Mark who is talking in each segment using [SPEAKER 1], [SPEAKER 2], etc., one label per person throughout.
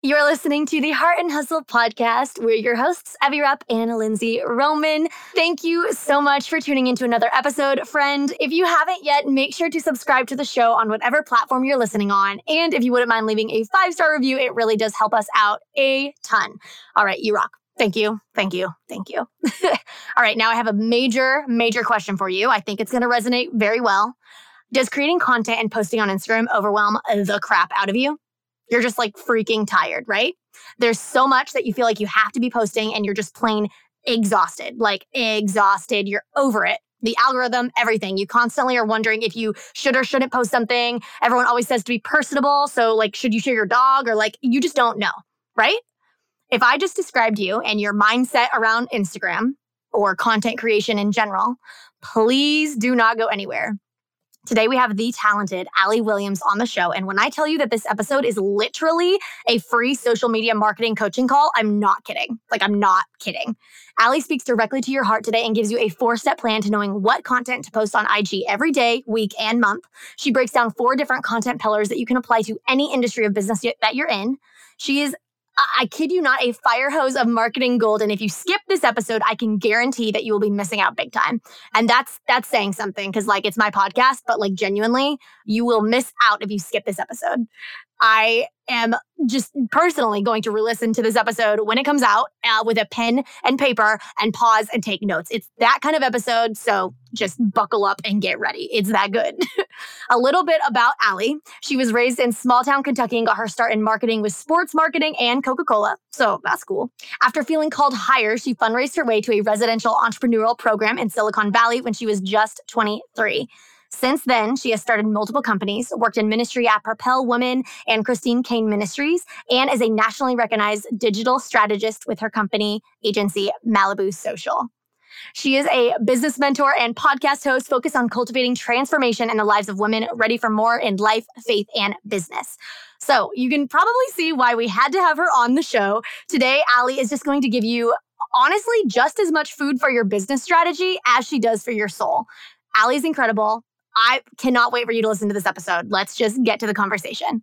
[SPEAKER 1] You're listening to the Heart and Hustle podcast. We're your hosts, Evie Rupp and Lindsay Roman. Thank you so much for tuning into another episode, friend. If you haven't yet, make sure to subscribe to the show on whatever platform you're listening on. And if you wouldn't mind leaving a five star review, it really does help us out a ton. All right, you rock. Thank you. Thank you. Thank you. All right, now I have a major, major question for you. I think it's going to resonate very well. Does creating content and posting on Instagram overwhelm the crap out of you? You're just like freaking tired, right? There's so much that you feel like you have to be posting and you're just plain exhausted, like exhausted. You're over it. The algorithm, everything. You constantly are wondering if you should or shouldn't post something. Everyone always says to be personable. So, like, should you share your dog or like, you just don't know, right? If I just described you and your mindset around Instagram or content creation in general, please do not go anywhere Today, we have the talented Allee Williams on the show. And when I tell you that this episode is literally a free social media marketing coaching call, I'm not kidding. Like, I'm not kidding. Allee speaks directly to your heart today and gives you a four step plan to knowing what content to post on IG every day, week, and month. She breaks down four different content pillars that you can apply to any industry of business that you're in. She is I kid you not, a fire hose of marketing gold. And if you skip this episode, I can guarantee that you will be missing out big time. And that's that's saying something because like it's my podcast, but like genuinely, you will miss out if you skip this episode. I am just personally going to re-listen to this episode when it comes out uh, with a pen and paper and pause and take notes. It's that kind of episode, so just buckle up and get ready. It's that good. a little bit about Allee. She was raised in small town Kentucky and got her start in marketing with sports marketing and Coca-Cola. So that's cool. After feeling called higher, she fundraised her way to a residential entrepreneurial program in Silicon Valley when she was just 23. Since then, she has started multiple companies, worked in ministry at Propel Women and Christine Caine Ministries, and is a nationally recognized digital strategist with her company agency, Malibu Social. She is a business mentor and podcast host focused on cultivating transformation in the lives of women ready for more in life, faith, and business. So you can probably see why we had to have her on the show. Today, Allee is just going to give you honestly just as much food for your business strategy as she does for your soul. Allee's incredible. I cannot wait for you to listen to this episode. Let's just get to the conversation.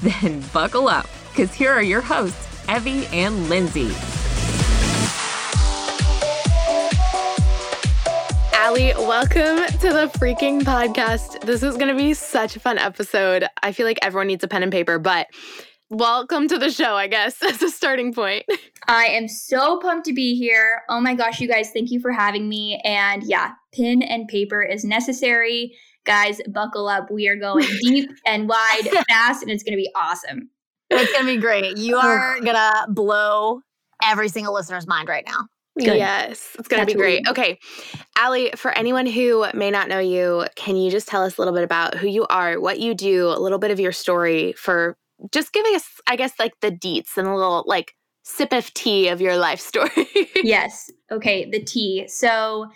[SPEAKER 2] Then buckle up, because here are your hosts, Evie and Lindsay. Allee, welcome to the freaking podcast. This is going to be such a fun episode. I feel like everyone needs a pen and paper, but welcome to the show, I guess, as a starting point.
[SPEAKER 3] I am so pumped to be here. Oh my gosh, you guys, thank you for having me. And yeah, pen and paper is necessary. Guys, buckle up. We are going deep and wide fast, and it's going to be awesome.
[SPEAKER 1] It's going to be great. You oh, are going to blow every single listener's mind right now.
[SPEAKER 2] Good. Yes, it's going to be great. Okay. Allee, for anyone who may not know you, can you just tell us a little bit about who you are, what you do, a little bit of your story for just giving us, I guess, like the deets and a little like sip of tea of your life story.
[SPEAKER 3] yes. Okay. The tea. So,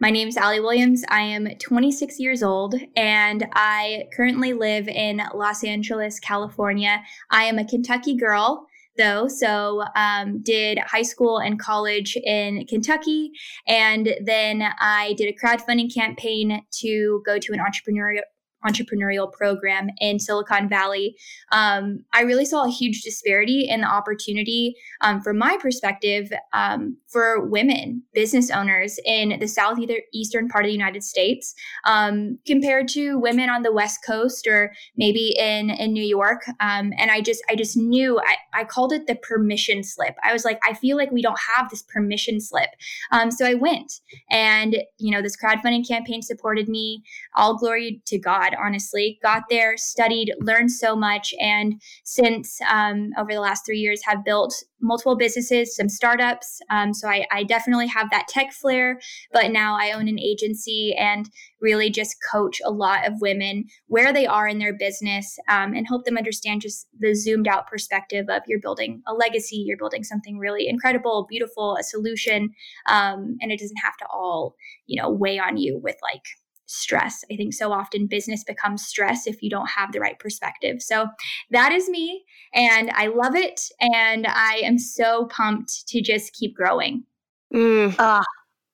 [SPEAKER 3] my name is Allee Williams. I am 26 years old and I currently live in Los Angeles, California. I am a Kentucky girl though. So, um, did high school and college in Kentucky. And then I did a crowdfunding campaign to go to an entrepreneurial entrepreneurial program in Silicon Valley, um, I really saw a huge disparity in the opportunity um, from my perspective um, for women business owners in the southeastern part of the United States um, compared to women on the West Coast or maybe in in New York. Um, and I just I just knew I, I called it the permission slip. I was like, I feel like we don't have this permission slip. Um, so I went, and you know, this crowdfunding campaign supported me. All glory to God honestly. Got there, studied, learned so much, and since um, over the last three years have built multiple businesses, some startups. Um, so I, I definitely have that tech flair, but now I own an agency and really just coach a lot of women where they are in their business um, and help them understand just the zoomed out perspective of you're building a legacy, you're building something really incredible, beautiful, a solution, um, and it doesn't have to all you know weigh on you with like stress. I think so often business becomes stress if you don't have the right perspective. So that is me, and I love it. And I am so pumped to just keep growing.
[SPEAKER 1] Mm. Uh,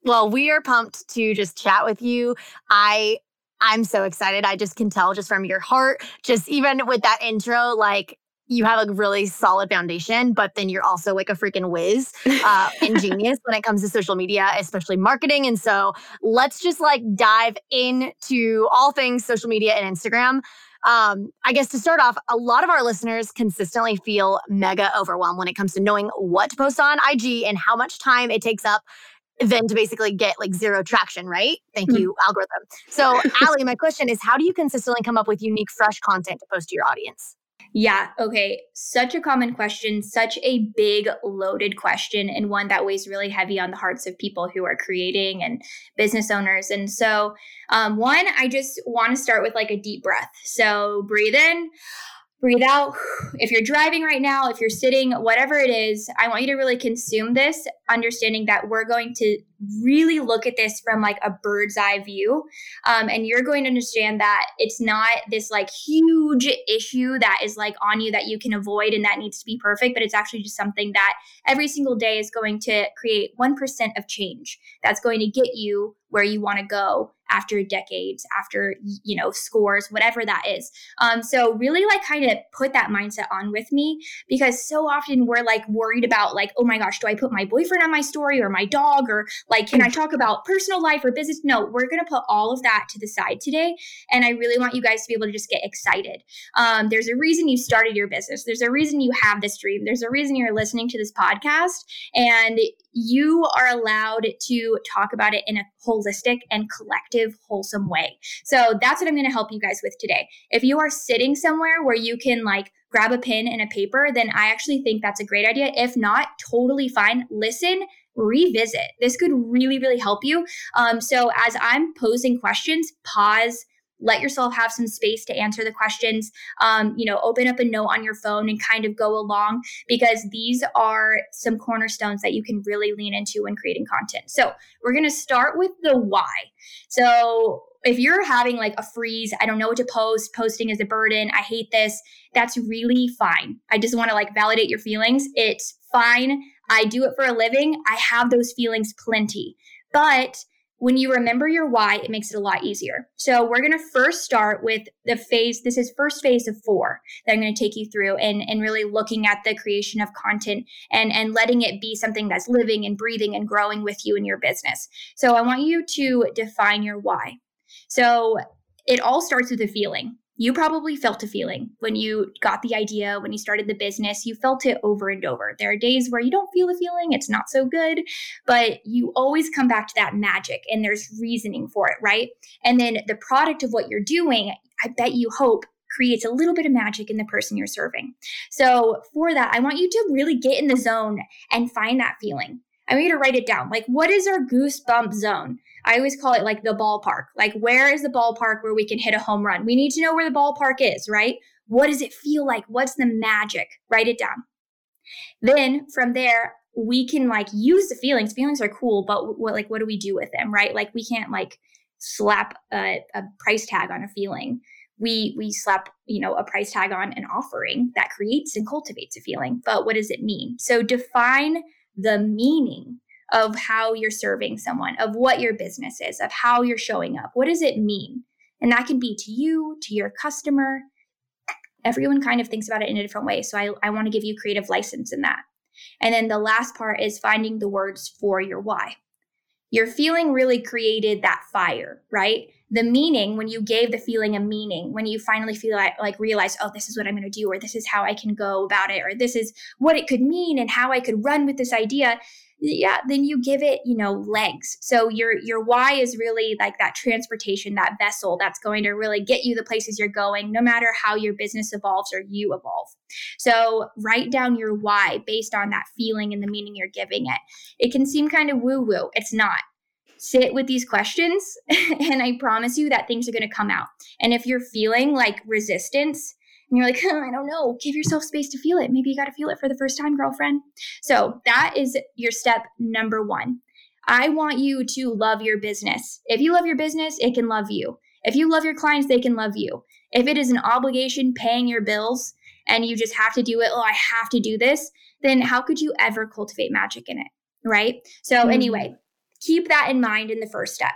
[SPEAKER 1] well, we are pumped to just chat with you. I I'm so excited. I just can tell just from your heart, just even with that intro, like you have a really solid foundation, but then you're also like a freaking whiz uh, and genius when it comes to social media, especially marketing. And so let's just like dive into all things social media and Instagram. Um, I guess to start off, a lot of our listeners consistently feel mega overwhelmed when it comes to knowing what to post on IG and how much time it takes up then to basically get like zero traction, right? Thank mm-hmm. you, algorithm. So, Allee, my question is how do you consistently come up with unique, fresh content to post to your audience?
[SPEAKER 3] Yeah. Okay. Such a common question, such a big, loaded question, and one that weighs really heavy on the hearts of people who are creating and business owners. And so, um, one, I just want to start with like a deep breath. So, breathe in breathe out. If you're driving right now, if you're sitting, whatever it is, I want you to really consume this, understanding that we're going to really look at this from like a bird's eye view. Um, and you're going to understand that it's not this like huge issue that is like on you that you can avoid and that needs to be perfect, but it's actually just something that every single day is going to create 1% of change that's going to get you where you want to go after decades, after you know scores, whatever that is. Um, so really like kind of put that mindset on with me because so often we're like worried about like, oh my gosh, do I put my boyfriend on my story or my dog or like can I talk about personal life or business? No, we're gonna put all of that to the side today, and I really want you guys to be able to just get excited. Um, there's a reason you started your business. There's a reason you have this dream. There's a reason you're listening to this podcast, and you are allowed to talk about it in a holistic and collective, wholesome way. So that's what I'm going to help you guys with today. If you are sitting somewhere where you can like grab a pen and a paper, then I actually think that's a great idea. If not, totally fine. Listen, revisit. This could really, really help you. Um, so as I'm posing questions, pause let yourself have some space to answer the questions. Um, you know open up a note on your phone and kind of go along because these are some cornerstones that you can really lean into when creating content. So we're going to start with the why. So if you're having like a freeze i don't know what to post posting is a burden i hate this that's really fine. I just want to like validate your feelings. It's fine. I do it for a living. I have those feelings plenty. But when you remember your why, it makes it a lot easier. So we're going to first start with the phase. This is first phase of four that I'm going to take you through and, and really looking at the creation of content and, and letting it be something that's living and breathing and growing with you in your business. So I want you to define your why. So it all starts with a feeling you probably felt a feeling when you got the idea, when you started the business. You felt it over and over. There are days where you don't feel a feeling, it's not so good, but you always come back to that magic and there's reasoning for it, right? And then the product of what you're doing, I bet you hope creates a little bit of magic in the person you're serving. So, for that, I want you to really get in the zone and find that feeling. I want you to write it down. Like, what is our goosebump zone? I always call it like the ballpark. Like, where is the ballpark where we can hit a home run? We need to know where the ballpark is, right? What does it feel like? What's the magic? Write it down. Then from there, we can like use the feelings. Feelings are cool, but what like what do we do with them, right? Like we can't like slap a, a price tag on a feeling. We we slap you know a price tag on an offering that creates and cultivates a feeling. But what does it mean? So define the meaning of how you're serving someone, of what your business is, of how you're showing up. What does it mean? And that can be to you, to your customer. Everyone kind of thinks about it in a different way. So I, I want to give you creative license in that. And then the last part is finding the words for your why. Your feeling really created that fire, right? The meaning, when you gave the feeling a meaning, when you finally feel like, like realize, oh, this is what I'm going to do, or this is how I can go about it, or this is what it could mean and how I could run with this idea, yeah, then you give it, you know, legs. So your your why is really like that transportation, that vessel that's going to really get you the places you're going, no matter how your business evolves or you evolve. So write down your why based on that feeling and the meaning you're giving it. It can seem kind of woo woo. It's not sit with these questions and I promise you that things are going to come out. And if you're feeling like resistance and you're like, oh, I don't know, give yourself space to feel it. Maybe you got to feel it for the first time, girlfriend. So that is your step number one. I want you to love your business. If you love your business, it can love you. If you love your clients, they can love you. If it is an obligation paying your bills and you just have to do it, oh, I have to do this, then how could you ever cultivate magic in it? Right. So, mm-hmm. anyway, keep that in mind in the first step.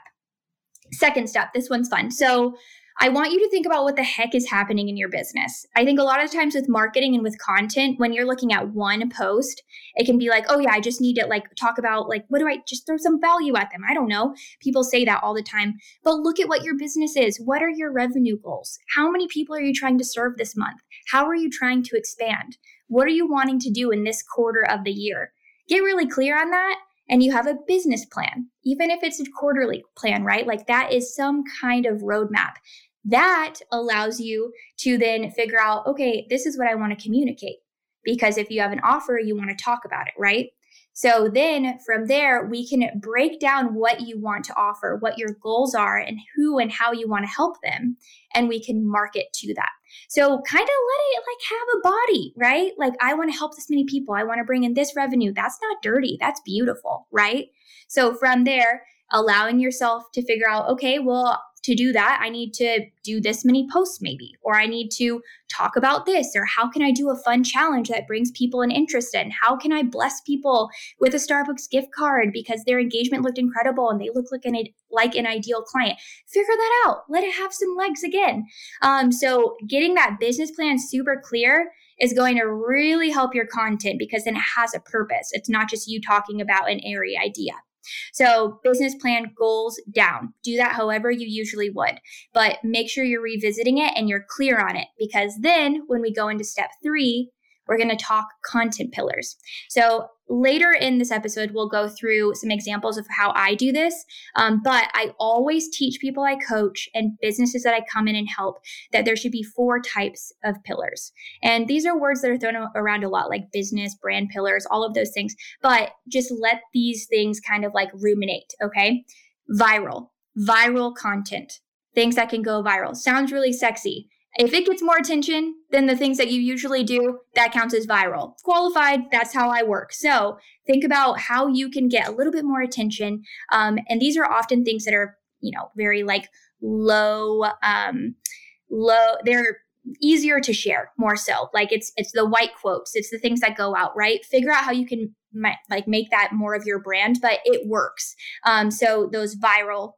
[SPEAKER 3] Second step, this one's fun. So, I want you to think about what the heck is happening in your business. I think a lot of times with marketing and with content, when you're looking at one post, it can be like, oh yeah, I just need to like talk about like, what do I just throw some value at them? I don't know. People say that all the time. But look at what your business is. What are your revenue goals? How many people are you trying to serve this month? How are you trying to expand? What are you wanting to do in this quarter of the year? Get really clear on that and you have a business plan, even if it's a quarterly plan, right? Like that is some kind of roadmap. That allows you to then figure out, okay, this is what I want to communicate. Because if you have an offer, you want to talk about it, right? So then from there, we can break down what you want to offer, what your goals are, and who and how you want to help them. And we can market to that. So kind of let it like have a body, right? Like, I want to help this many people. I want to bring in this revenue. That's not dirty. That's beautiful, right? So from there, allowing yourself to figure out, okay, well, to do that, I need to do this many posts, maybe, or I need to talk about this, or how can I do a fun challenge that brings people an interest in? How can I bless people with a Starbucks gift card because their engagement looked incredible and they look like an like an ideal client? Figure that out. Let it have some legs again. Um, so getting that business plan super clear is going to really help your content because then it has a purpose. It's not just you talking about an airy idea. So, business plan goals down. Do that however you usually would, but make sure you're revisiting it and you're clear on it because then when we go into step three, we're going to talk content pillars. So, later in this episode, we'll go through some examples of how I do this. Um, but I always teach people I coach and businesses that I come in and help that there should be four types of pillars. And these are words that are thrown around a lot, like business, brand pillars, all of those things. But just let these things kind of like ruminate, okay? Viral, viral content, things that can go viral. Sounds really sexy. If it gets more attention than the things that you usually do, that counts as viral. Qualified, that's how I work. So think about how you can get a little bit more attention. Um, and these are often things that are, you know, very like low, um, low, they're easier to share more so like it's it's the white quotes it's the things that go out right figure out how you can like make that more of your brand but it works um so those viral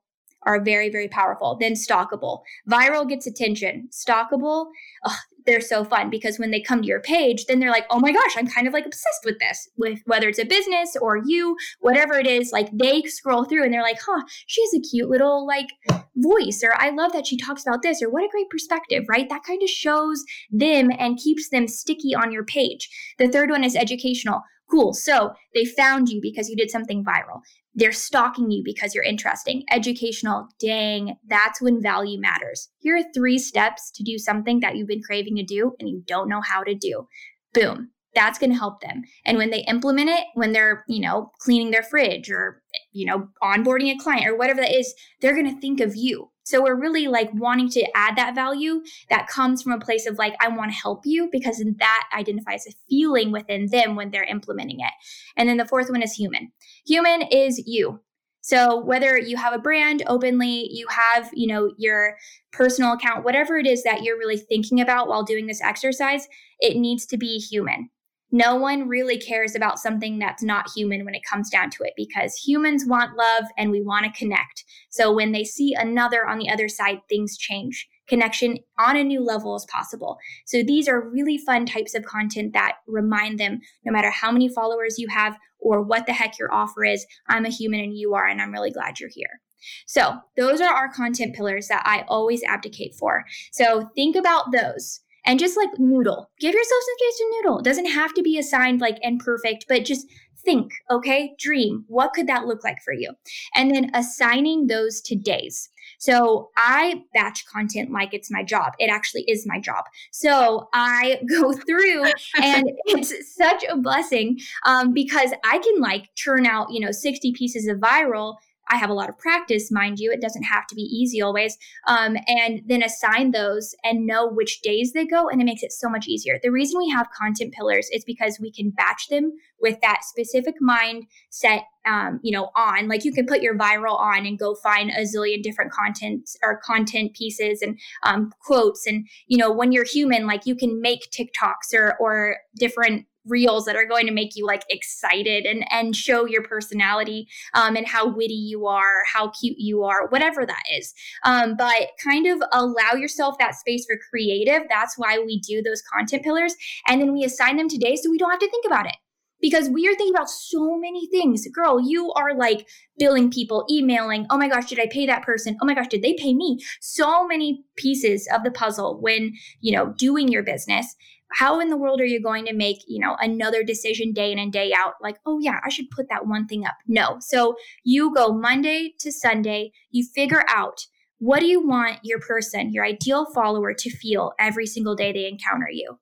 [SPEAKER 3] are very, very powerful. Then stalkable. Viral gets attention. Stalkable, oh, they're so fun because when they come to your page, then they're like, oh my gosh, I'm kind of like obsessed with this, with whether it's a business or you, whatever it is, like they scroll through and they're like, huh, she has a cute little like voice, or I love that she talks about this, or what a great perspective, right? That kind of shows them and keeps them sticky on your page. The third one is educational. Cool. So they found you because you did something viral. They're stalking you because you're interesting. Educational, dang, that's when value matters. Here are three steps to do something that you've been craving to do and you don't know how to do. Boom. That's going to help them. And when they implement it, when they're, you know, cleaning their fridge or, you know, onboarding a client or whatever that is, they're going to think of you so we're really like wanting to add that value that comes from a place of like, I want to help you because that identifies a feeling within them when they're implementing it. And then the fourth one is human. Human is you. So whether you have a brand openly, you have, you know, your personal account, whatever it is that you're really thinking about while doing this exercise, it needs to be human no one really cares about something that's not human when it comes down to it because humans want love and we want to connect. So when they see another on the other side, things change. Connection on a new level is possible. So these are really fun types of content that remind them no matter how many followers you have or what the heck your offer is, I'm a human and you are, and I'm really glad you're here. So, those are our content pillars that I always abdicate for. So, think about those and just like noodle. Give yourself some space to noodle. It doesn't have to be assigned like and perfect, but just think, okay? Dream. What could that look like for you? And then assigning those to days. So I batch content like it's my job. It actually is my job. So I go through and it's such a blessing um, because I can like churn out, you know, 60 pieces of viral I have a lot of practice, mind you. It doesn't have to be easy always. Um, and then assign those and know which days they go, and it makes it so much easier. The reason we have content pillars is because we can batch them with that specific mindset, um, you know, on. Like you can put your viral on and go find a zillion different content or content pieces and um, quotes. And you know, when you're human, like you can make TikToks or or different reels that are going to make you like excited and and show your personality um, and how witty you are how cute you are whatever that is um, but kind of allow yourself that space for creative that's why we do those content pillars and then we assign them today so we don't have to think about it because we are thinking about so many things. Girl, you are like billing people, emailing, oh my gosh, did I pay that person? Oh my gosh, did they pay me? So many pieces of the puzzle when, you know, doing your business how in the world are you going to make you know another decision day in and day out? Like oh yeah i should put that one thing up. No. So you go monday to sunday you figure out what do you want your person your ideal follower to feel every single day they encounter you.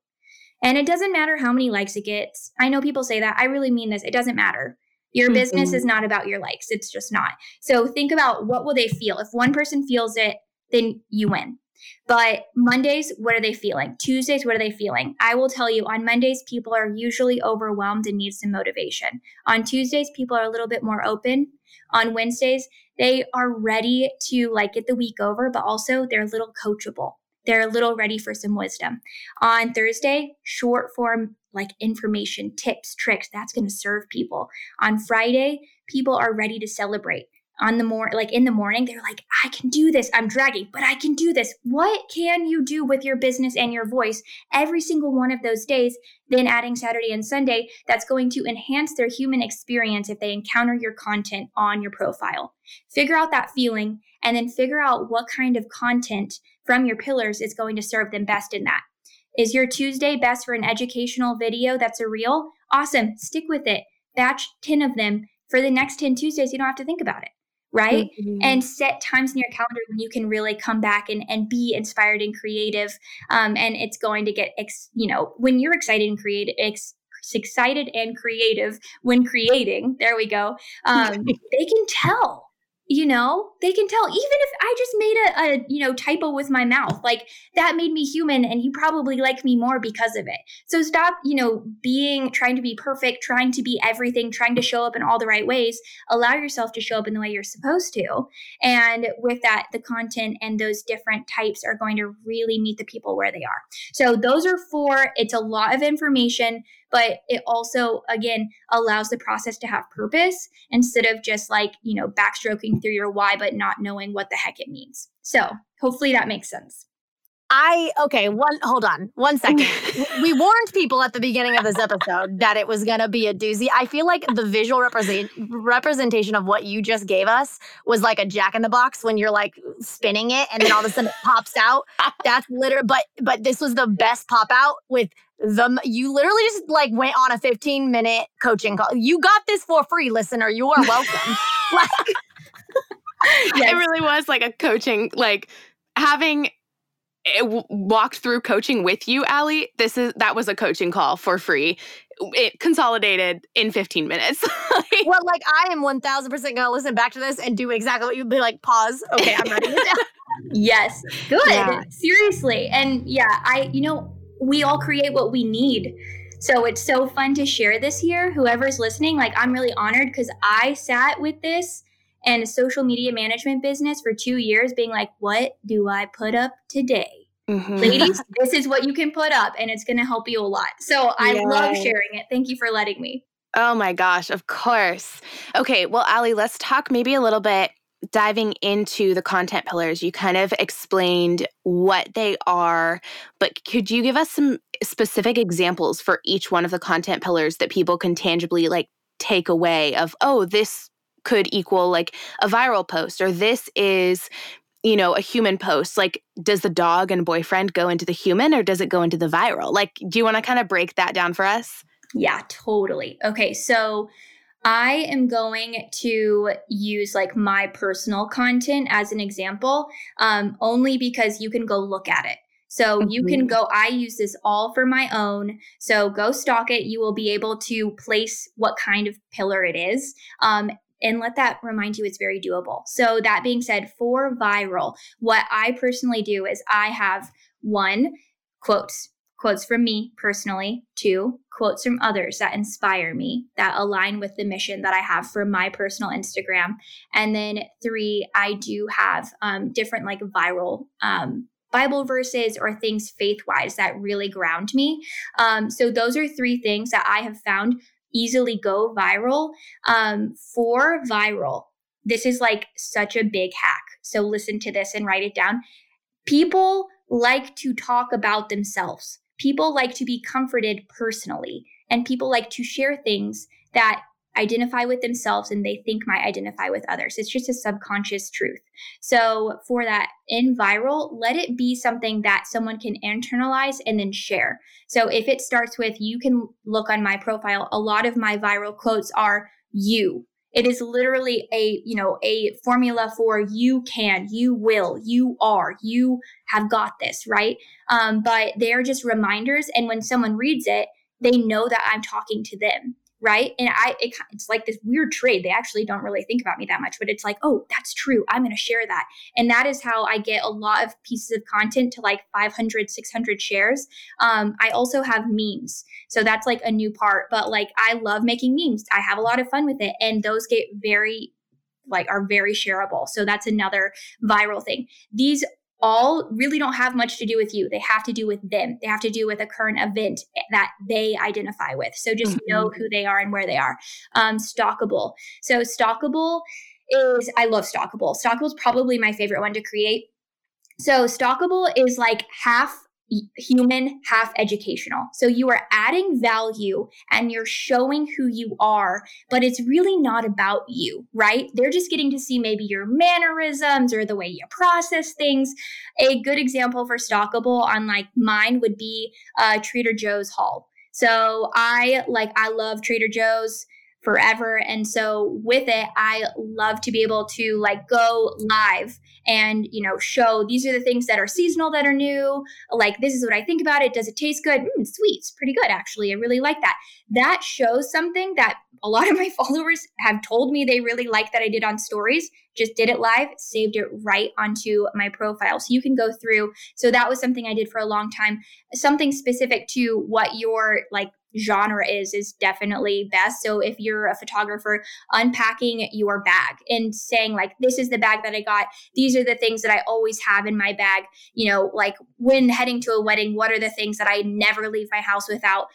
[SPEAKER 3] And it doesn't matter how many likes it gets. I know people say that. I really mean this. It doesn't matter. Your mm-hmm. business is not about your likes. It's just not. So think about what will they feel. If one person feels it then you win but Mondays, what are they feeling? Tuesdays, what are they feeling? I will tell you on Mondays, people are usually overwhelmed and need some motivation. On Tuesdays, people are a little bit more open. On Wednesdays, they are ready to like get the week over, but also they're a little coachable. They're a little ready for some wisdom. On Thursday, short form like information, tips, tricks, that's going to serve people. On Friday, people are ready to celebrate on the more like in the morning they're like i can do this. I'm dragging but i can do this. What can you do with your business and your voice? Every single one of those days then adding saturday and sunday that's going to enhance their human experience if they encounter your content on your profile. Figure out that feeling and then figure out what kind of content from your pillars is going to serve them best in that. Is your tuesday best for an educational video that's a reel? Awesome. Stick with it. Batch 10 of them. For the next 10 tuesdays you don't have to think about it right? Mm-hmm. And set times in your calendar when you can really come back and, and be inspired and creative. Um, and it's going to get, ex, you know, when you're excited and creative, ex, excited and creative when creating, there we go, um, they can tell you know they can tell even if i just made a, a, you know typo with my mouth like that made me human and you probably like me more because of it. So stop you know being trying to be perfect trying to be everything trying to show up in all the right ways. Allow yourself to show up in the way you're supposed to. And with that the content and those different types are going to really meet the people where they are. So those are four. It's a lot of information but it also again allows the process to have purpose instead of just like you know backstroking through your why but not knowing what the heck it means. So hopefully that makes sense
[SPEAKER 1] I okay, one hold on. One second. we warned people at the beginning of this episode that it was going to be a doozy. I feel like the visual represent, representation of what you just gave us was like a jack in the box when you're like spinning it and then all of a sudden it pops out. That's literally but but this was the best pop out with the you literally just like went on a 15 minute coaching call. You got this for free, listener. You are welcome. like,
[SPEAKER 4] yes. It really was like a coaching, like having Eh, w- walked through coaching with you, Allee. This is that was a coaching call for free. It consolidated in 15 minutes.
[SPEAKER 1] well, like I am 1000% gonna listen back to this and do exactly what you'd be like, pause. Okay, I'm ready.
[SPEAKER 3] yes. Good. Yeah. Seriously. And yeah, I, you know, we all create what we need. So it's so fun to share this here. Whoever's listening, like I'm really honored because I sat with this and a social media management business for two years, being like, what do I put up today? Mm-hmm. Ladies, this is what you can put up, and it's going to help you a lot. So I love sharing it. Thank you for letting me.
[SPEAKER 4] Oh my gosh, of course. Okay, well, Allee, let's talk maybe a little bit diving into the content pillars, you kind of explained what they are, but could you give us some specific examples for each one of the content pillars that people can tangibly like take away of, oh, this could equal like a viral post, or this is, you know, a human post? Like, does the dog and boyfriend go into the human or does it go into the viral? Like, do you want to kind of break that down for us?
[SPEAKER 3] Yeah, totally. Okay, so I am going to use like my personal content as an example, um, only because you can go look at it. So mm-hmm. you can go, I use this all for my own. So go stalk it. You will be able to place what kind of pillar it is. Um, and let that remind you it's very doable. So, that being said, for viral, what I personally do is I have one quotes, quotes from me personally, two quotes from others that inspire me, that align with the mission that I have for my personal Instagram. And then three, I do have um, different like viral um, Bible verses or things faith wise that really ground me. Um, so, those are three things that I have found easily go viral. Um, for viral, this is like such a big hack. So, listen to this and write it down. People like to talk about themselves. People like to be comforted personally, and people like to share things that identify with themselves and they think might identify with others. It's just a subconscious truth. So, for that in viral, let it be something that someone can internalize and then share. So, if it starts with, you can look on my profile, a lot of my viral quotes are you. It is literally a, you know, a formula for you can, you will, you are, you have got this, right? Um, but they're just reminders. And when someone reads it, they know that I'm talking to them right? And I, it, it's like this weird trade. They actually don't really think about me that much, but it's like, oh, that's true. I'm going to share that. And that is how I get a lot of pieces of content to like 500, 600 shares. Um, I also have memes. So that's like a new part, but like I love making memes. I have a lot of fun with it. And those get very, like, are very shareable. So that's another viral thing. These all really don't have much to do with you. They have to do with them. They have to do with a current event that they identify with. So just mm-hmm. know who they are and where they are. Um, stalkable. So stalkable is I love stalkable. Stalkable is probably my favorite one to create. So stalkable is like half human, half educational. So you are adding value and you're showing who you are, but it's really not about you, right? They're just getting to see maybe your mannerisms or the way you process things. A good example for stalkable on like mine would be uh, Trader Joe's haul. So I like I love Trader Joe's forever. And so with it i love to be able to like go live and you know show these are the things that are seasonal that are new. Like this is what i think about it. Does it taste good? Mm, sweet. It's pretty good actually. I really like that. That shows something that a lot of my followers have told me they really like that i did on stories. Just did it live saved it right onto my profile. So you can go through. So that was something i did for a long time. Something specific to what your like genre is is definitely best. So if you're a photographer, unpacking your bag and saying like this is the bag that I got. These are the things that I always have in my bag. You know, like when heading to a wedding, what are the things that I never leave my house without?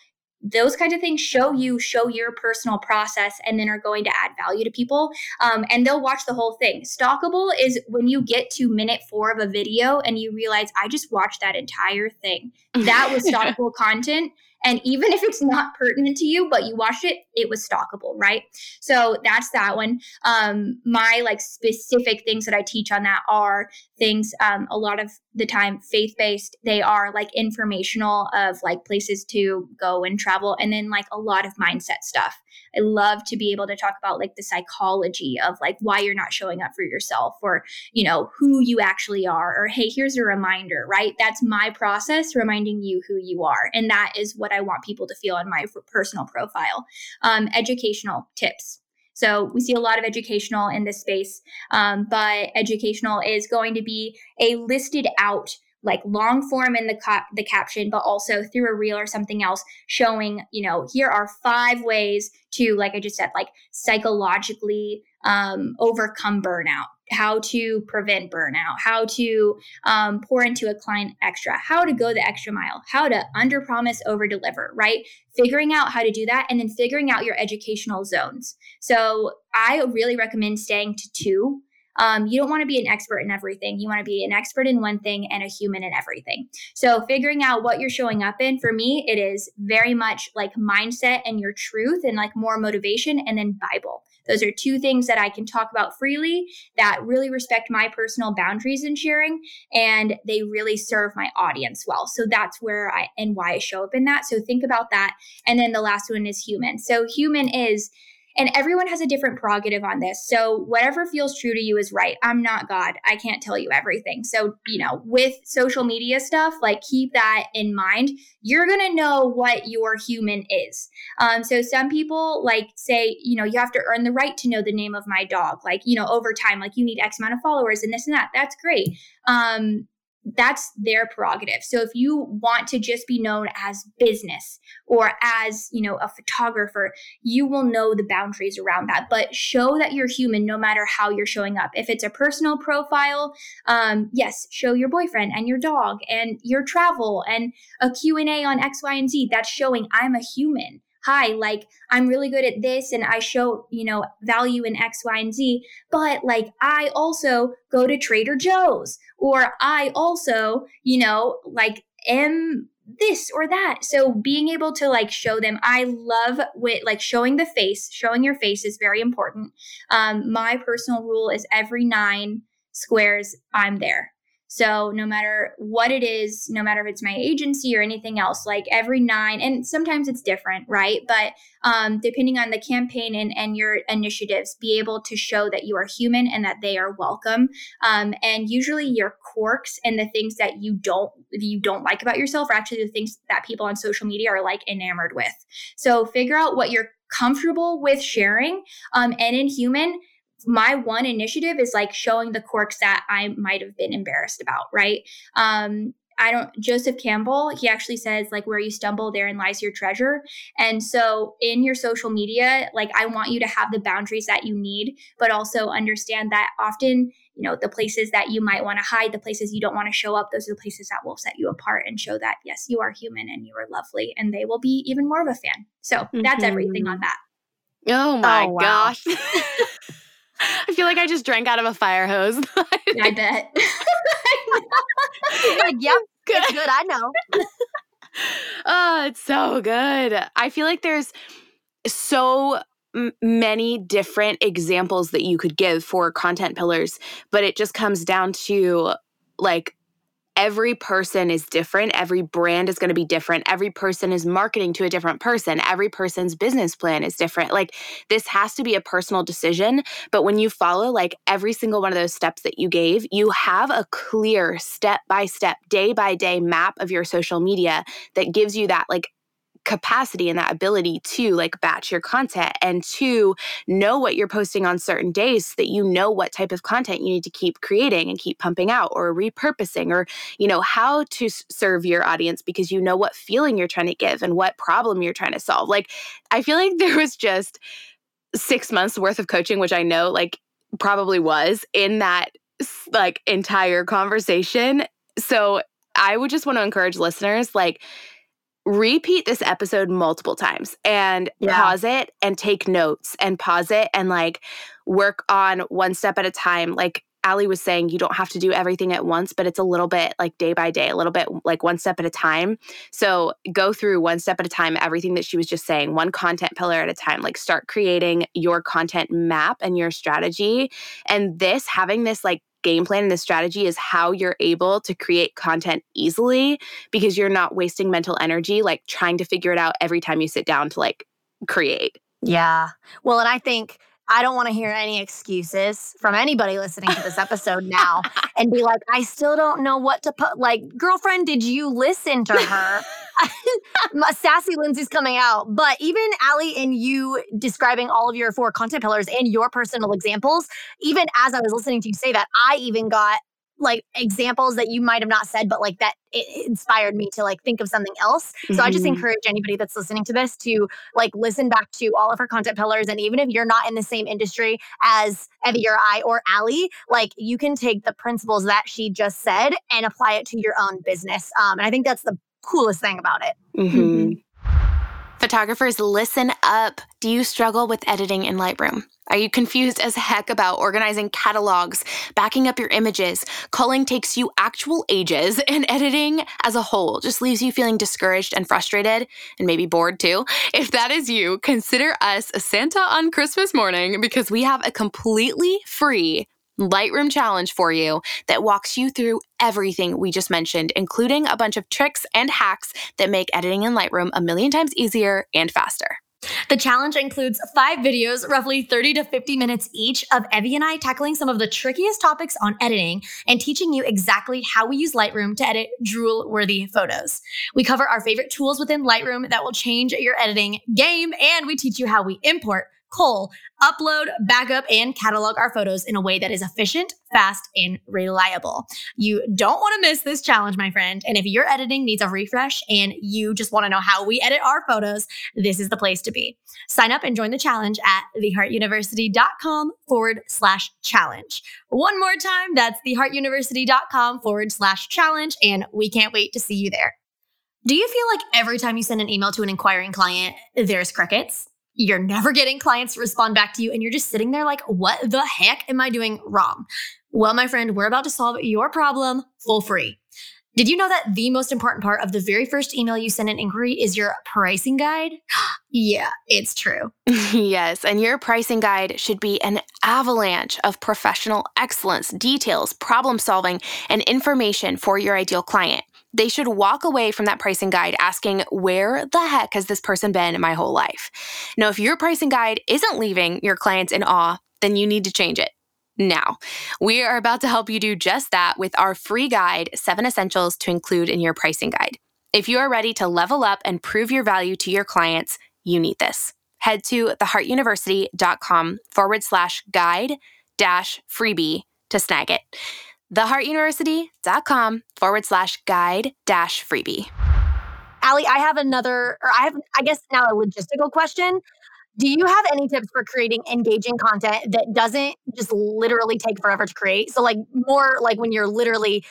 [SPEAKER 3] those kinds of things show you show your personal process and then are going to add value to people um, and they'll watch the whole thing stalkable is when you get to minute four of a video and you realize i just watched that entire thing that was stalkable content and even if it's not pertinent to you, but you watched it, it was stalkable, right? So that's that one. Um, my like specific things that I teach on that are things um, a lot of the time faith based. They are like informational of like places to go and travel, and then like a lot of mindset stuff. I love to be able to talk about like the psychology of like why you're not showing up for yourself or, you know, who you actually are or, hey, here's a reminder, right? That's my process reminding you who you are. And that is what I want people to feel on my personal profile. Um, educational tips. So we see a lot of educational in this space, um, but educational is going to be a listed out like long form in the the caption but also through a reel or something else showing you know here are five ways to like i just said like psychologically um, overcome burnout how to prevent burnout how to um, pour into a client extra how to go the extra mile how to under promise over deliver right? Figuring out how to do that and then figuring out your educational zones. So i really recommend staying to two um, you don't want to be an expert in everything. You want to be an expert in one thing and a human in everything. So, figuring out what you're showing up in, for me, it is very much like mindset and your truth and like more motivation and then Bible. Those are two things that I can talk about freely that really respect my personal boundaries in sharing and they really serve my audience well. So that's where I and why I show up in that. So think about that. And then the last one is human. So human is and everyone has a different prerogative on this. So whatever feels true to you is right. I'm not God. I can't tell you everything. So, you know, with social media stuff, like keep that in mind. You're going to know what your human is. Um, so some people like say, you know, you have to earn the right to know the name of my dog. Like, you know, over time, like you need X amount of followers and this and that. That's great. Um, that's their prerogative. So if you want to just be known as business or as, you know, a photographer, you will know the boundaries around that. But show that you're human no matter how you're showing up. If it's a personal profile, um, yes, show your boyfriend and your dog and your travel and a Q&A on X, Y, and Z. That's showing I'm a human hi, like I'm really good at this and I show, you know, value in X, Y, and Z, but like I also go to Trader Joe's or I also, you know, like am this or that. So being able to like show them, I love with like showing the face, showing your face is very important. Um, my personal rule is every nine squares, I'm there. So no matter what it is, no matter if it's my agency or anything else, like every nine, and sometimes it's different, right? But um, depending on the campaign and, and your initiatives, be able to show that you are human and that they are welcome. Um, and usually your quirks and the things that you don't you don't like about yourself are actually the things that people on social media are like enamored with. So figure out what you're comfortable with sharing. Um, and in human, my one initiative is like showing the quirks that I might have been embarrassed about, right? Um, I don't, Joseph Campbell, he actually says, like, where you stumble, therein lies your treasure. And so in your social media, like, I want you to have the boundaries that you need, but also understand that often, you know, the places that you might want to hide, the places you don't want to show up, those are the places that will set you apart and show that, yes, you are human and you are lovely, and they will be even more of a fan. So mm-hmm. that's everything on that.
[SPEAKER 4] Oh my oh, wow. gosh. I feel like I just drank out of a fire hose.
[SPEAKER 3] I bet.
[SPEAKER 1] like, yep, good. it's good. I know.
[SPEAKER 4] oh, it's so good. I feel like there's so m- many different examples that you could give for content pillars, but it just comes down to like every person is different. Every brand is going to be different. Every person is marketing to a different person. Every person's business plan is different. Like this has to be a personal decision. But when you follow like every single one of those steps that you gave, you have a clear step by step, day by day map of your social media that gives you that like capacity and that ability to like batch your content and to know what you're posting on certain days so that you know what type of content you need to keep creating and keep pumping out or repurposing or you know how to serve your audience because you know what feeling you're trying to give and what problem you're trying to solve. Like i feel like there was just 6 months worth of coaching which i know like probably was in that like entire conversation. So i would just want to encourage listeners like repeat this episode multiple times and yeah. pause it and take notes and pause it and like work on one step at a time. Like Allee was saying, you don't have to do everything at once, but it's a little bit like day by day, a little bit like one step at a time. So go through one step at a time, everything that she was just saying, one content pillar at a time. Like start creating your content map and your strategy. And this, having this like game plan and the strategy is how you're able to create content easily because you're not wasting mental energy like trying to figure it out every time you sit down to like create.
[SPEAKER 1] Yeah. Well, and I think I don't want to hear any excuses from anybody listening to this episode now and be like, I still don't know what to put. Like, girlfriend, did you listen to her? Sassy Lindsay's coming out. But even Allee and you describing all of your four content pillars and your personal examples, even as I was listening to you say that, I even got like examples that you might have not said, but like that it inspired me to like think of something else. So mm-hmm. I just mm-hmm. encourage anybody that's listening to this to like listen back to all of her content pillars. And even if you're not in the same industry as Evie or I or Allee, like you can take the principles that she just said and apply it to your own business. Um, and I think that's the coolest thing about it.
[SPEAKER 4] Mm-hmm. Photographers, listen up. Do you struggle with editing in Lightroom? Are you confused as heck about organizing catalogs, backing up your images? Culling takes you actual ages, and editing as a whole just leaves you feeling discouraged and frustrated, and maybe bored too. If that is you, consider us Santa on Christmas morning because we have a completely free Lightroom challenge for you that walks you through everything we just mentioned, including a bunch of tricks and hacks that make editing in Lightroom a million times easier and faster.
[SPEAKER 1] The challenge includes five videos, roughly 30 to 50 minutes each, of Evie and I tackling some of the trickiest topics on editing and teaching you exactly how we use Lightroom to edit drool worthy photos. We cover our favorite tools within Lightroom that will change your editing game, and we teach you how we import Cull, upload, backup, and catalog our photos in a way that is efficient, fast, and reliable. You don't want to miss this challenge, my friend. And if your editing needs a refresh and you just want to know how we edit our photos, this is the place to be. Sign up and join the challenge at theheartuniversity.com forward slash challenge. One more time, that's theheartuniversity.com forward slash challenge. And we can't wait to see you there. Do you feel like every time you send an email to an inquiring client, there's crickets? You're never getting clients to respond back to you, and you're just sitting there like, what the heck am I doing wrong? Well, my friend, we're about to solve your problem full free. Did you know that the most important part of the very first email you send an inquiry is your pricing guide? yeah, it's true.
[SPEAKER 4] yes, and your pricing guide should be an avalanche of professional excellence, details, problem solving, and information for your ideal client they should walk away from that pricing guide asking, where the heck has this person been my whole life? Now, if your pricing guide isn't leaving your clients in awe, then you need to change it. Now, we are about to help you do just that with our free guide, Seven Essentials to Include in Your Pricing Guide. If you are ready to level up and prove your value to your clients, you need this. Head to theheartuniversity.com forward slash guide dash freebie to snag it theheartuniversity.com forward slash guide dash freebie.
[SPEAKER 1] Allee, I have another, or I have, I guess now a logistical question. Do you have any tips for creating engaging content that doesn't just literally take forever to create? So, like, more like when you're literally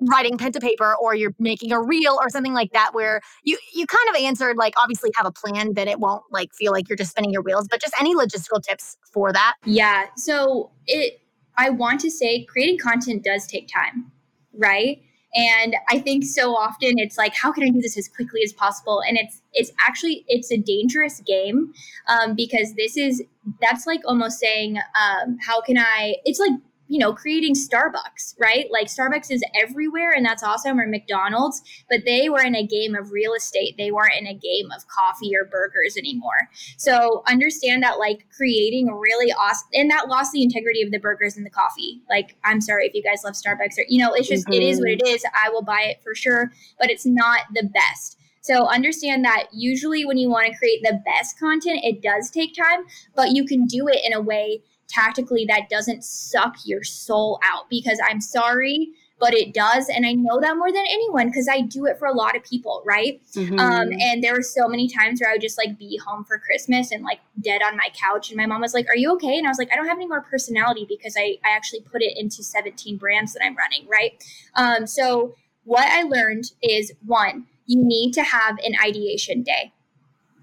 [SPEAKER 1] writing pen to paper or you're making a reel or something like that where you you kind of answered like obviously have a plan that it won't like feel like you're just spinning your wheels but just any logistical tips for that
[SPEAKER 3] yeah so it I want to say creating content does take time, right? And I think so often it's like, how can I do this as quickly as possible? And it's it's actually it's a dangerous game um, because this is that's like almost saying, um, how can I? It's like you know, creating Starbucks, right? Like Starbucks is everywhere and that's awesome, or McDonald's, but they were in a game of real estate. They weren't in a game of coffee or burgers anymore. So understand that, like, creating really awesome, and that lost the integrity of the burgers and the coffee. Like, I'm sorry if you guys love Starbucks, or, you know, it's just, mm-hmm. it is what it is. I will buy it for sure, but it's not the best. So understand that usually when you want to create the best content, it does take time, but you can do it in a way tactically that doesn't suck your soul out because I'm sorry, but it does. And I know that more than anyone because I do it for a lot of people, right? Mm-hmm. Um, and there were so many times where I would just like be home for Christmas and like dead on my couch. And my mom was like, Are you okay? And I was like, I don't have any more personality because I, I actually put it into 17 brands that I'm running, right? Um, so what I learned is one, you need to have an ideation day.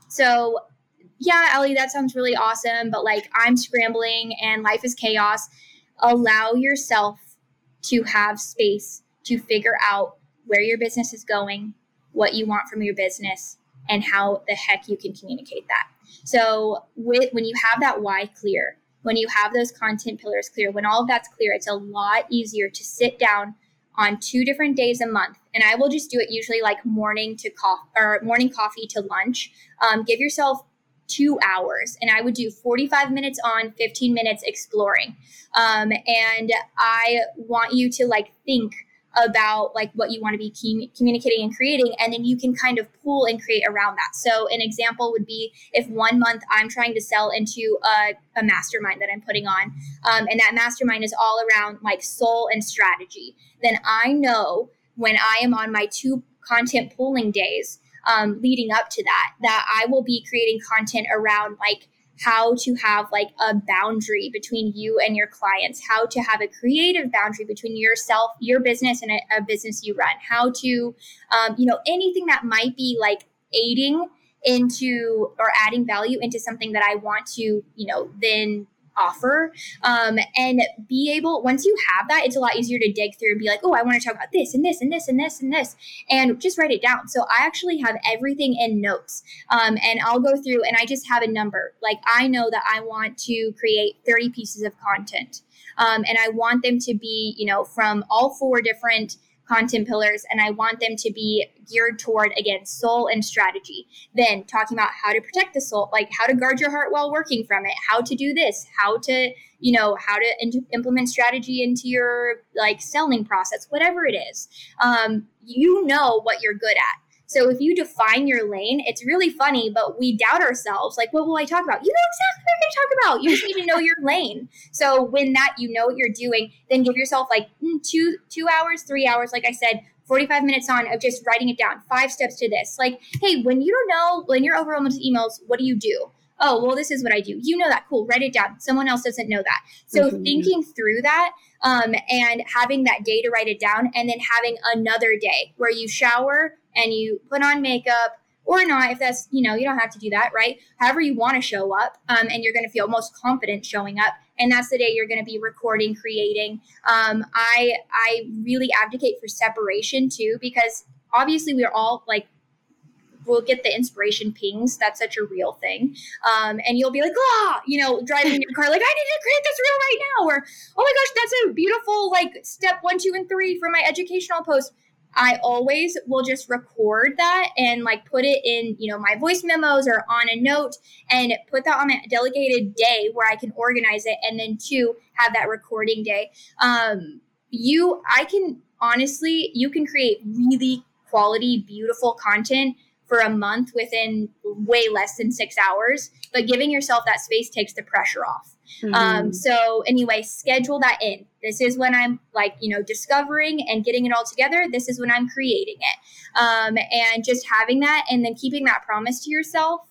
[SPEAKER 3] So yeah, Allee, that sounds really awesome, but like I'm scrambling and life is chaos. Allow yourself to have space to figure out where your business is going, what you want from your business, and how the heck you can communicate that. So, with when you have that why clear, when you have those content pillars clear, when all of that's clear, it's a lot easier to sit down on two different days a month. And I will just do it usually like morning to coffee or morning coffee to lunch. Um, give yourself two hours and I would do 45 minutes on, 15 minutes exploring. Um, and I want you to like think about like what you want to be communicating and creating and then you can kind of pull and create around that so an example would be if one month i'm trying to sell into a, a mastermind that i'm putting on um, and that mastermind is all around like soul and strategy then i know when i am on my two content pooling days um, leading up to that that i will be creating content around like how to have like a boundary between you and your clients how to have a creative boundary between yourself your business and a, a business you run how to um, you know anything that might be like aiding into or adding value into something that i want to you know then offer. Um, and be able once you have that it's a lot easier to dig through and be like oh i want to talk about this and this and this and this and this and just write it down. So i actually have everything in notes um, and i'll go through and i just have a number. Like i know that i want to create 30 pieces of content um, and i want them to be you know from all four different content pillars and I want them to be geared toward again soul and strategy. Then talking about how to protect the soul, like how to guard your heart while working from it, how to do this, how to, you know, how to in- implement strategy into your like selling process, whatever it is. Um, you know what you're good at. So if you define your lane, it's really funny, but we doubt ourselves. Like, what will I talk about? You know exactly what you're going to talk about. You just need to know your lane. So when that you know what you're doing, then give yourself like mm, two two hours, three hours, like I said, 45 minutes on of just writing it down. Five steps to this. Like, hey, when you don't know, when you're overwhelmed with emails, what do you do? oh, well, this is what I do. You know that. Cool. Write it down. Someone else doesn't know that. So mm-hmm. thinking through that um, and having that day to write it down and then having another day where you shower and you put on makeup or not if that's you know you don't have to do that right however you want to show up um, and you're going to feel most confident showing up and that's the day you're going to be recording creating um, i i really advocate for separation too because obviously we're all like we'll get the inspiration pings. That's such a real thing. Um, and you'll be like, ah, you know, driving in your car, like, I need to create this reel right now. Or, oh my gosh, that's a beautiful, like, step one, two, and three for my educational post. I always will just record that and like put it in, you know, my voice memos or on a note and put that on a delegated day where I can organize it and then two have that recording day. Um, you, I can honestly, you can create really quality, beautiful content for a month within way less than six hours. But giving yourself that space takes the pressure off. Mm-hmm. Um, so anyway, schedule that in. This is when I'm like, you know, discovering and getting it all together. This is when I'm creating it. Um, and just having that and then keeping that promise to yourself.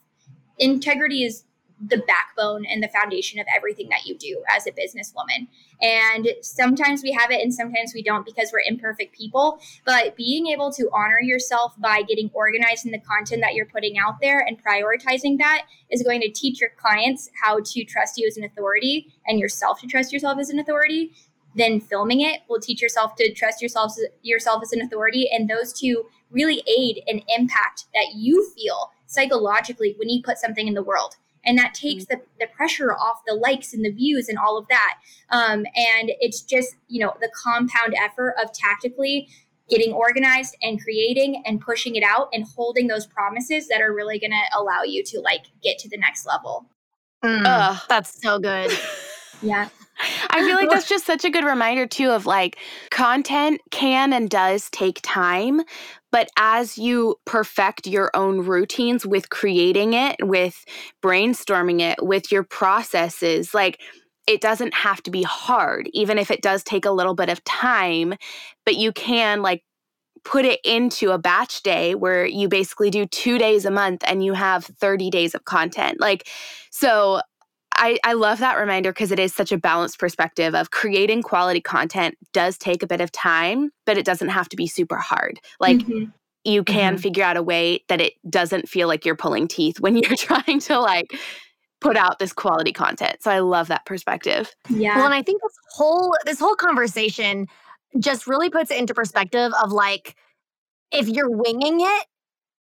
[SPEAKER 3] Integrity is the backbone and the foundation of everything that you do as a businesswoman. And sometimes we have it and sometimes we don't because we're imperfect people. But being able to honor yourself by getting organized in the content that you're putting out there and prioritizing that is going to teach your clients how to trust you as an authority and yourself to trust yourself as an authority. Then filming it will teach yourself to trust yourself yourself as an authority, and those two really aid and impact that you feel psychologically when you put something in the world and that takes mm-hmm. the, the pressure off the likes and the views and all of that. Um, and it's just you know the compound effort of tactically getting organized and creating and pushing it out and holding those promises that are really going to allow you to like get to the next level.
[SPEAKER 1] Mm, that's so good.
[SPEAKER 3] Yeah
[SPEAKER 4] I feel like that's just such a good reminder, too, of like content can and does take time. But as you perfect your own routines with creating it, with brainstorming it, with your processes, like it doesn't have to be hard, even if it does take a little bit of time, but you can like put it into a batch day where you basically do two days a month and you have 30 days of content. Like, so I, I love that reminder because it is such a balanced perspective of creating quality content does take a bit of time, but it doesn't have to be super hard. Like mm-hmm. you can mm-hmm. figure out a way that it doesn't feel like you're pulling teeth when you're trying to like put out this quality content. So I love that perspective.
[SPEAKER 1] Yeah. Well, and I think this whole this whole conversation just really puts it into perspective of like if you're winging it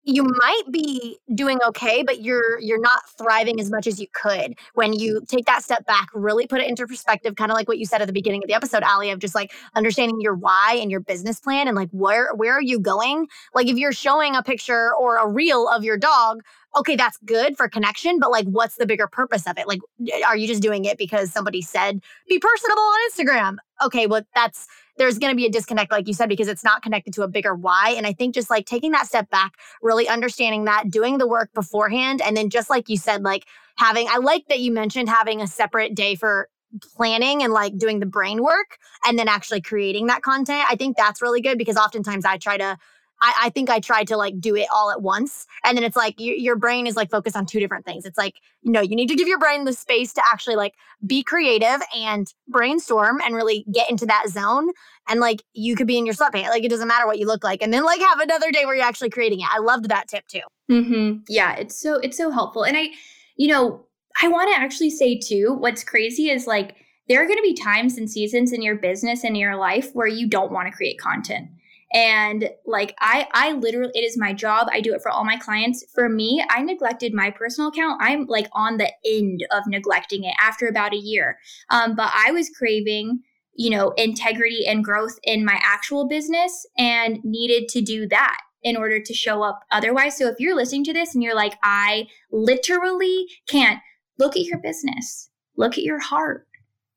[SPEAKER 1] you might be doing okay but you're you're not thriving as much as you could. When you take that step back really put it into perspective kind of like what you said at the beginning of the episode Allee of just like understanding your why and your business plan and like where where are you going? Like if you're showing a picture or a reel of your dog okay that's good for connection but like what's the bigger purpose of it? Like are you just doing it because somebody said be personable on instagram. Okay well that's there's going to be a disconnect, like you said, because it's not connected to a bigger why. And I think just like taking that step back, really understanding that, doing the work beforehand, and then just like you said, like having, I like that you mentioned having a separate day for planning and like doing the brain work and then actually creating that content. I think that's really good because oftentimes I try to I, I think I tried to like do it all at once. And then it's like you, your brain is like focused on two different things. It's like, you know, you need to give your brain the space to actually like be creative and brainstorm and really get into that zone. And like you could be in your sweatpants. Like it doesn't matter what you look like. And then like have another day where you're actually creating it. I loved that tip too.
[SPEAKER 3] Mm-hmm. Yeah, it's so it's so helpful. And I, you know, I want to actually say too, what's crazy is like there are going to be times and seasons in your business and your life where you don't want to create content and like i i literally it is my job. I do it for all my clients. For me i neglected my personal account. I'm like on the end of neglecting it after about a year. Um, but i was craving you know, integrity and growth in my actual business and needed to do that in order to show up otherwise. So if you're listening to this and you're like, I literally can't, look at your business, look at your heart.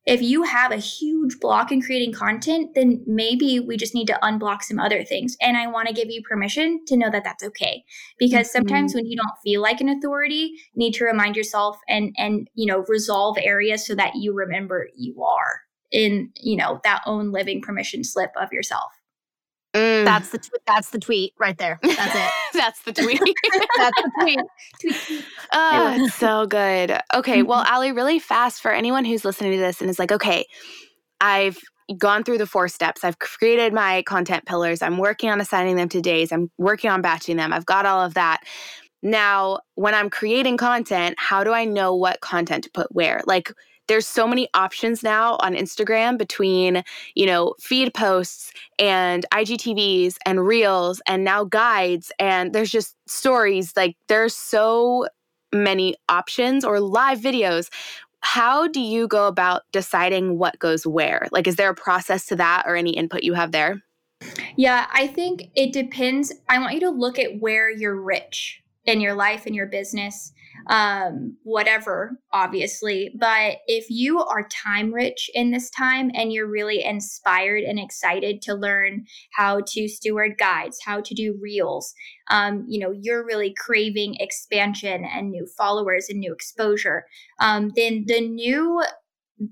[SPEAKER 3] If you have a huge block in creating content, then maybe we just need to unblock some other things. And I want to give you permission to know that that's okay. Because mm-hmm. sometimes when you don't feel like an authority, you need to remind yourself and and you know, resolve areas so that you remember you are in, you know, that own living permission slip of yourself.
[SPEAKER 1] Mm. That's the tw- that's the tweet right there. That's it.
[SPEAKER 4] that's the tweet.
[SPEAKER 1] that's the tweet. tweet.
[SPEAKER 4] Oh, so good. Okay, well, mm-hmm. Allee, really fast for anyone who's listening to this and is like, okay, I've gone through the four steps. I've created my content pillars. I'm working on assigning them to days. I'm working on batching them. I've got all of that. Now, when I'm creating content, how do I know what content to put where? Like there's so many options now on Instagram between, you know, feed posts and IGTVs and reels and now guides and there's just stories like there's so many options or live videos. How do you go about deciding what goes where? Like is there a process to that or any input you have there?
[SPEAKER 3] Yeah, I think it depends. I want you to look at where you're rich in your life and your business um, whatever, obviously. But if you are time rich in this time and you're really inspired and excited to learn how to steward guides, how to do reels, um, you know, you're really craving expansion and new followers and new exposure, um, then the new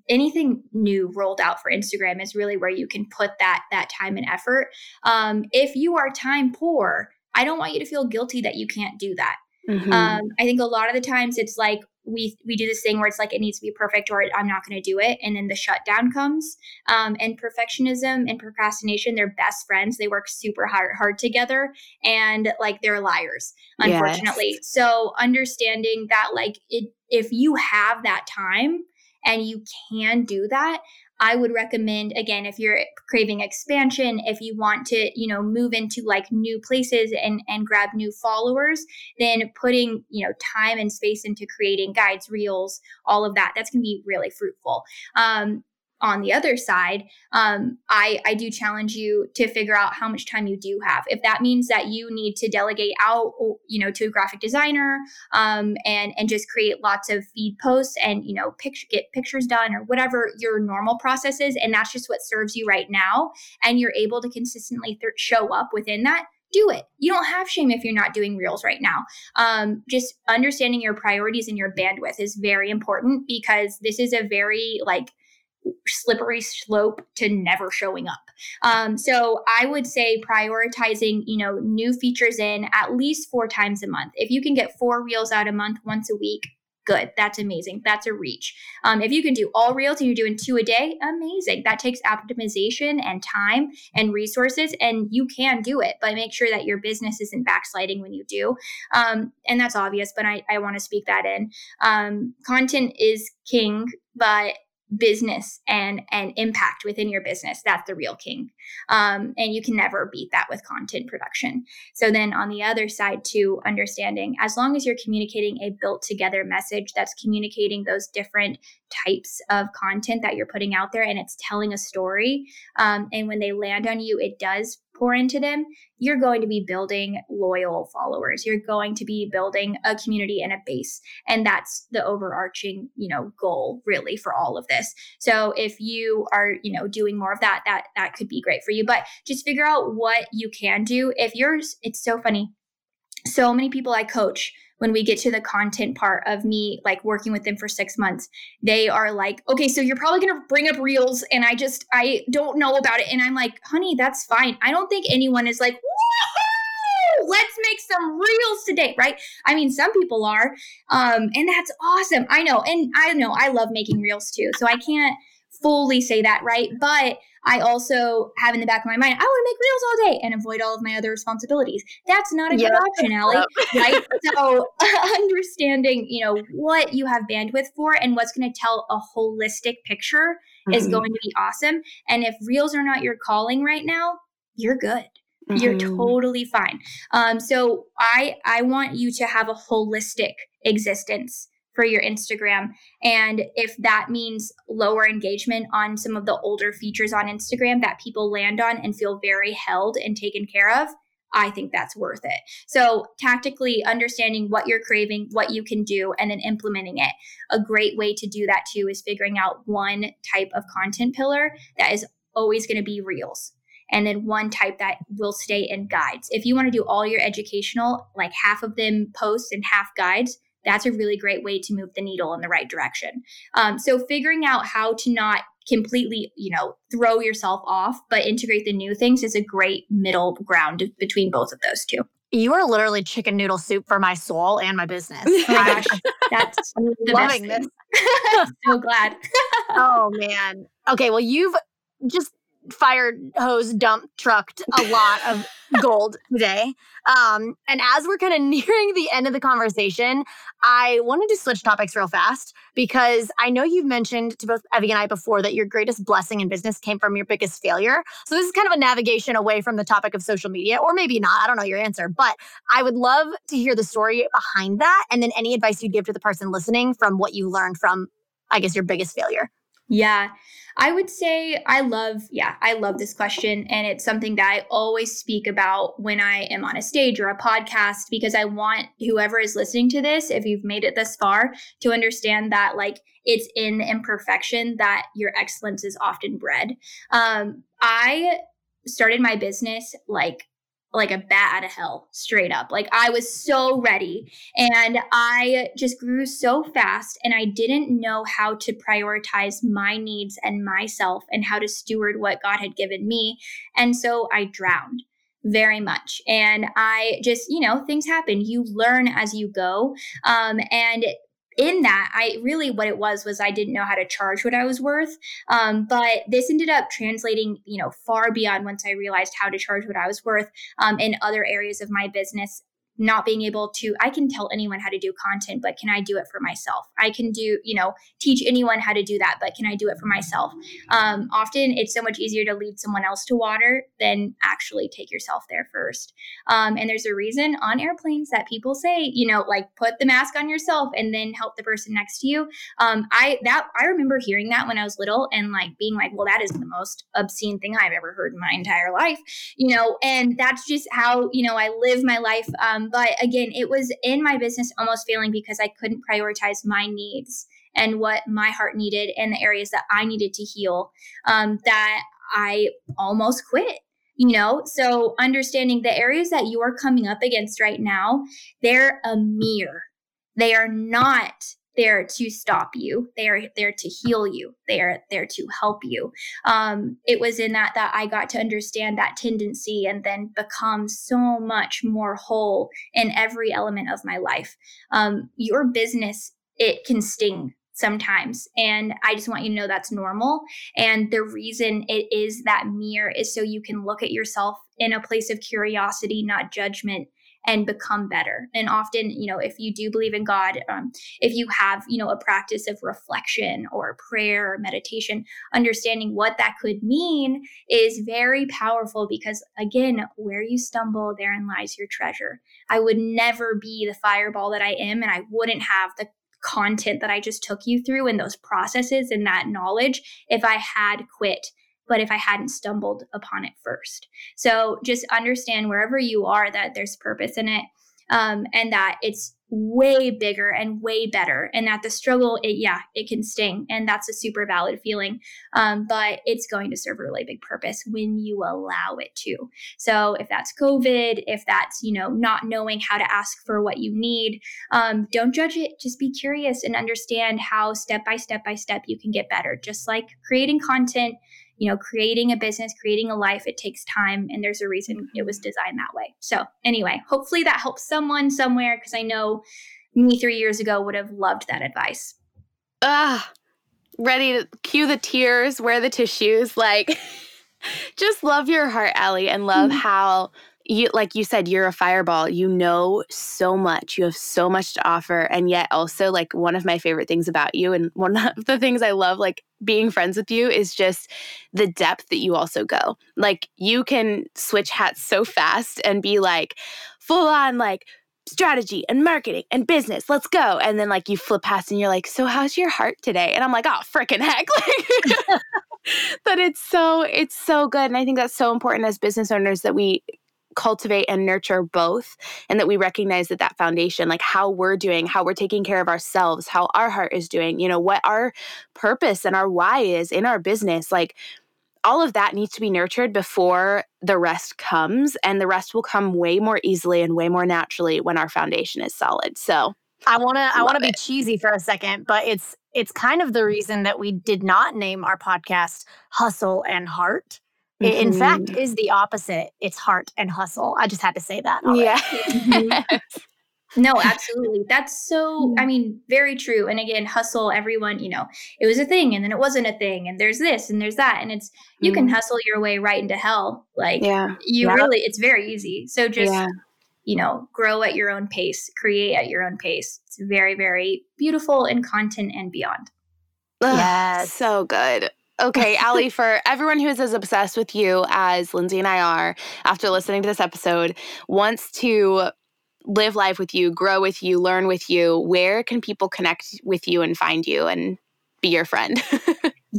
[SPEAKER 3] anything new rolled out for Instagram is really where you can put that that time and effort. Um, if you are time poor, I don't want you to feel guilty that you can't do that. Mm-hmm. Um, I think a lot of the times it's like we we do this thing where it's like it needs to be perfect or I'm not going to do it, and then the shutdown comes. Um, and perfectionism and procrastination, they're best friends. They work super hard hard together, and like they're liars, unfortunately. Yes. So understanding that, like, it if you have that time and you can do that I would recommend again if you're craving expansion, if you want to, you know, move into like new places and and grab new followers, then putting, you know, time and space into creating guides, reels, all of that, that's going to be really fruitful. Um, on the other side, um, I, I do challenge you to figure out how much time you do have. If that means that you need to delegate out, you know, to a graphic designer um, and and just create lots of feed posts and you know, picture get pictures done or whatever your normal process is, and that's just what serves you right now, and you're able to consistently th- show up within that do it. You don't have shame if you're not doing reels right now. Um, just understanding your priorities and your bandwidth is very important because this is a very like slippery slope to never showing up. Um, so I would say prioritizing, you know, new features in at least four times a month. If you can get four reels out a month, once a week, good. That's amazing. That's a reach. Um, if you can do all reels and you're doing two a day, amazing. That takes optimization and time and resources, and you can do it. But make sure that your business isn't backsliding when you do. Um, and that's obvious, but I, I want to speak that in. Um, content is king, but business and and impact within your business that's the real king. Um, and you can never beat that with content production. So then on the other side to understanding as long as you're communicating a built together message that's communicating those different types of content that you're putting out there and it's telling a story um, and when they land on you it does pour into them, you're going to be building loyal followers. You're going to be building a community and a base. And that's the overarching, you know, goal really for all of this. So if you are, you know, doing more of that, that that could be great for you. But just figure out what you can do. If yours, it's so funny. So many people I coach when we get to the content part of me like working with them for six months they are like okay so you're probably going to bring up reels and i just i don't know about it and i'm like honey that's fine. I don't think anyone is like let's make some reels today right? I mean some people are um and that's awesome. I know and i know i love making reels too so i can't fully say that right? But I also have in the back of my mind, I want to make reels all day and avoid all of my other responsibilities. That's not a good option, Allee, right? so understanding, you know, what you have bandwidth for and what's going to tell a holistic picture mm-hmm. is going to be awesome. And if reels are not your calling right now, you're good. Mm-hmm. You're totally fine. Um, so I I want you to have a holistic existence for your Instagram. And if that means lower engagement on some of the older features on Instagram that people land on and feel very held and taken care of, I think that's worth it. So, tactically understanding what you're craving, what you can do, and then implementing it. A great way to do that too is figuring out one type of content pillar that is always going to be reels. And then one type that will stay in guides. If you want to do all your educational, like half of them posts and half guides, that's a really great way to move the needle in the right direction. Um, so figuring out how to not completely, you know, throw yourself off, but integrate the new things is a great middle ground between both of those two.
[SPEAKER 1] You are literally chicken noodle soup for my soul and my business.
[SPEAKER 3] Oh my gosh, that's
[SPEAKER 1] I'm loving this.
[SPEAKER 3] I'm so glad.
[SPEAKER 1] oh man. Okay, well you've just fire hose dump trucked a lot of gold today. Um, and as we're kind of nearing the end of the conversation, I wanted to switch topics real fast because I know you've mentioned to both Evie and I before that your greatest blessing in business came from your biggest failure. So this is kind of a navigation away from the topic of social media, or maybe not. I don't know your answer, but I would love to hear the story behind that and then any advice you'd give to the person listening from what you learned from, I guess, your biggest failure.
[SPEAKER 3] Yeah. I would say I love, yeah, I love this question. And it's something that I always speak about when I am on a stage or a podcast because I want whoever is listening to this, if you've made it this far, to understand that like it's in the imperfection that your excellence is often bred. Um, I started my business like like a bat out of hell, straight up. Like I was so ready and I just grew so fast and I didn't know how to prioritize my needs and myself and how to steward what God had given me. And so I drowned very much. And I just, you know, things happen. You learn as you go. Um, and in that, I really what it was was I didn't know how to charge what I was worth. Um, but this ended up translating, you know, far beyond once I realized how to charge what I was worth um, in other areas of my business not being able to i can tell anyone how to do content but can i do it for myself? I can do you know teach anyone how to do that but can i do it for myself? Um, often it's so much easier to lead someone else to water than actually take yourself there first. Um, and there's a reason on airplanes that people say you know like put the mask on yourself and then help the person next to you. Um, i that i remember hearing that when i was little and like being like well that is the most obscene thing i've ever heard in my entire life you know and that's just how you know i live my life um, um, but again, it was in my business almost failing because I couldn't prioritize my needs and what my heart needed and the areas that I needed to heal um, that I almost quit. You know, so understanding the areas that you are coming up against right now, they're a mirror. They are not there to stop you they are there to heal you they are there to help you um, it was in that that i got to understand that tendency and then become so much more whole in every element of my life um, your business it can sting sometimes. And I just want you to know that's normal. And the reason it is that mirror is so you can look at yourself in a place of curiosity, not judgment, and become better. And often, you know, if you do believe in God, um, if you have, you know, a practice of reflection or prayer or meditation, understanding what that could mean is very powerful because, again, where you stumble, therein lies your treasure. I would never be the fireball that I am, and I wouldn't have the content that I just took you through and those processes and that knowledge if I had quit but if I hadn't stumbled upon it first. So just understand wherever you are that there's purpose in it um, and that it's way bigger and way better and that the struggle it yeah it can sting and that's a super valid feeling um, but it's going to serve a really big purpose when you allow it to. So if that's covid if that's you know not knowing how to ask for what you need um, don't judge it. Just be curious and understand how step by step by step you can get better. Just like creating content you know, creating a business, creating a life, it takes time and there's a reason it was designed that way. So, anyway, hopefully that helps someone somewhere because I know me three years ago would have loved that advice.
[SPEAKER 4] Ah, ready to cue the tears, wear the tissues. Like, just love your heart, Allee, and love mm-hmm. how you like you said you're a fireball you know so much you have so much to offer and yet also like one of my favorite things about you and one of the things i love like being friends with you is just the depth that you also go like you can switch hats so fast and be like full on like strategy and marketing and business. Let's go. And then like you flip past and you're like, so how's your heart today? And I'm like, oh freaking heck. but it's so it's so good. And I think that's so important as business owners that we cultivate and nurture both and that we recognize that that foundation like how we're doing how we're taking care of ourselves how our heart is doing you know what our purpose and our why is in our business like all of that needs to be nurtured before the rest comes and the rest will come way more easily and way more naturally when our foundation is solid. So
[SPEAKER 1] i want to i want to be cheesy for a second but it's it's kind of the reason that we did not name our podcast hustle and heart mm-hmm. in fact is the opposite it's heart and hustle i just had to say that
[SPEAKER 4] already. yeah mm-hmm.
[SPEAKER 3] No, absolutely. That's so, I mm. mean, very true. And again, hustle, everyone, you know, it was a thing and then it wasn't a thing and there's this and there's that. And it's, you mm. can hustle your way right into hell. Like, yeah. you yeah. really, it's very easy. So just, yeah. you know, grow at your own pace, create at your own pace. It's very, very beautiful in content and beyond.
[SPEAKER 4] Yes. So good. Okay, Allee, for everyone who is as obsessed with you as Lindsay and I are after listening to this episode, wants to live life with you, grow with you, learn with you, where can people connect with you and find you and be your friend?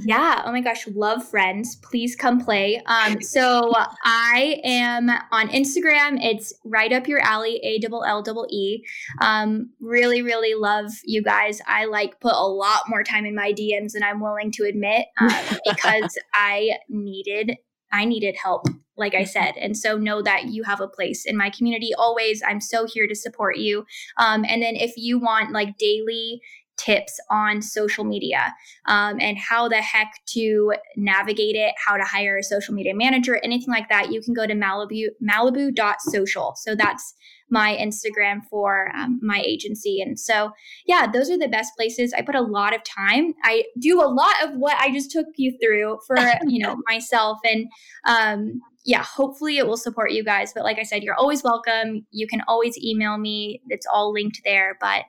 [SPEAKER 3] yeah. Oh my gosh. Love friends. Please come play. Um, so I am on Instagram. It's right up your alley, A double L double E. Um, really, really love you guys. I like put a lot more time in my DMs than I'm willing to admit um, because I needed I needed help like I said. And so know that you have a place in my community always. I'm so here to support you. Um, and then if you want like daily tips on social media um, and how the heck to navigate it, how to hire a social media manager, anything like that, you can go to Malibu Malibu.social. So that's my Instagram for um, my agency. And so, yeah, those are the best places. I put a lot of time. I do a lot of what I just took you through for, you know, myself. And um, yeah, hopefully it will support you guys. But like I said, you're always welcome. You can always email me. It's all linked there. But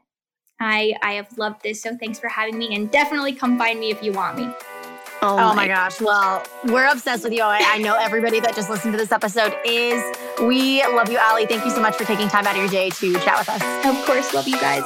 [SPEAKER 3] I I have loved this. So thanks for having me and definitely come find me if you want me.
[SPEAKER 1] Oh, oh my, gosh. Well, we're obsessed with you. I, I, know everybody that just listened to this episode is. We love you, Allee. Thank you so much for taking time out of your day to chat with us.
[SPEAKER 3] Of course. Love you guys.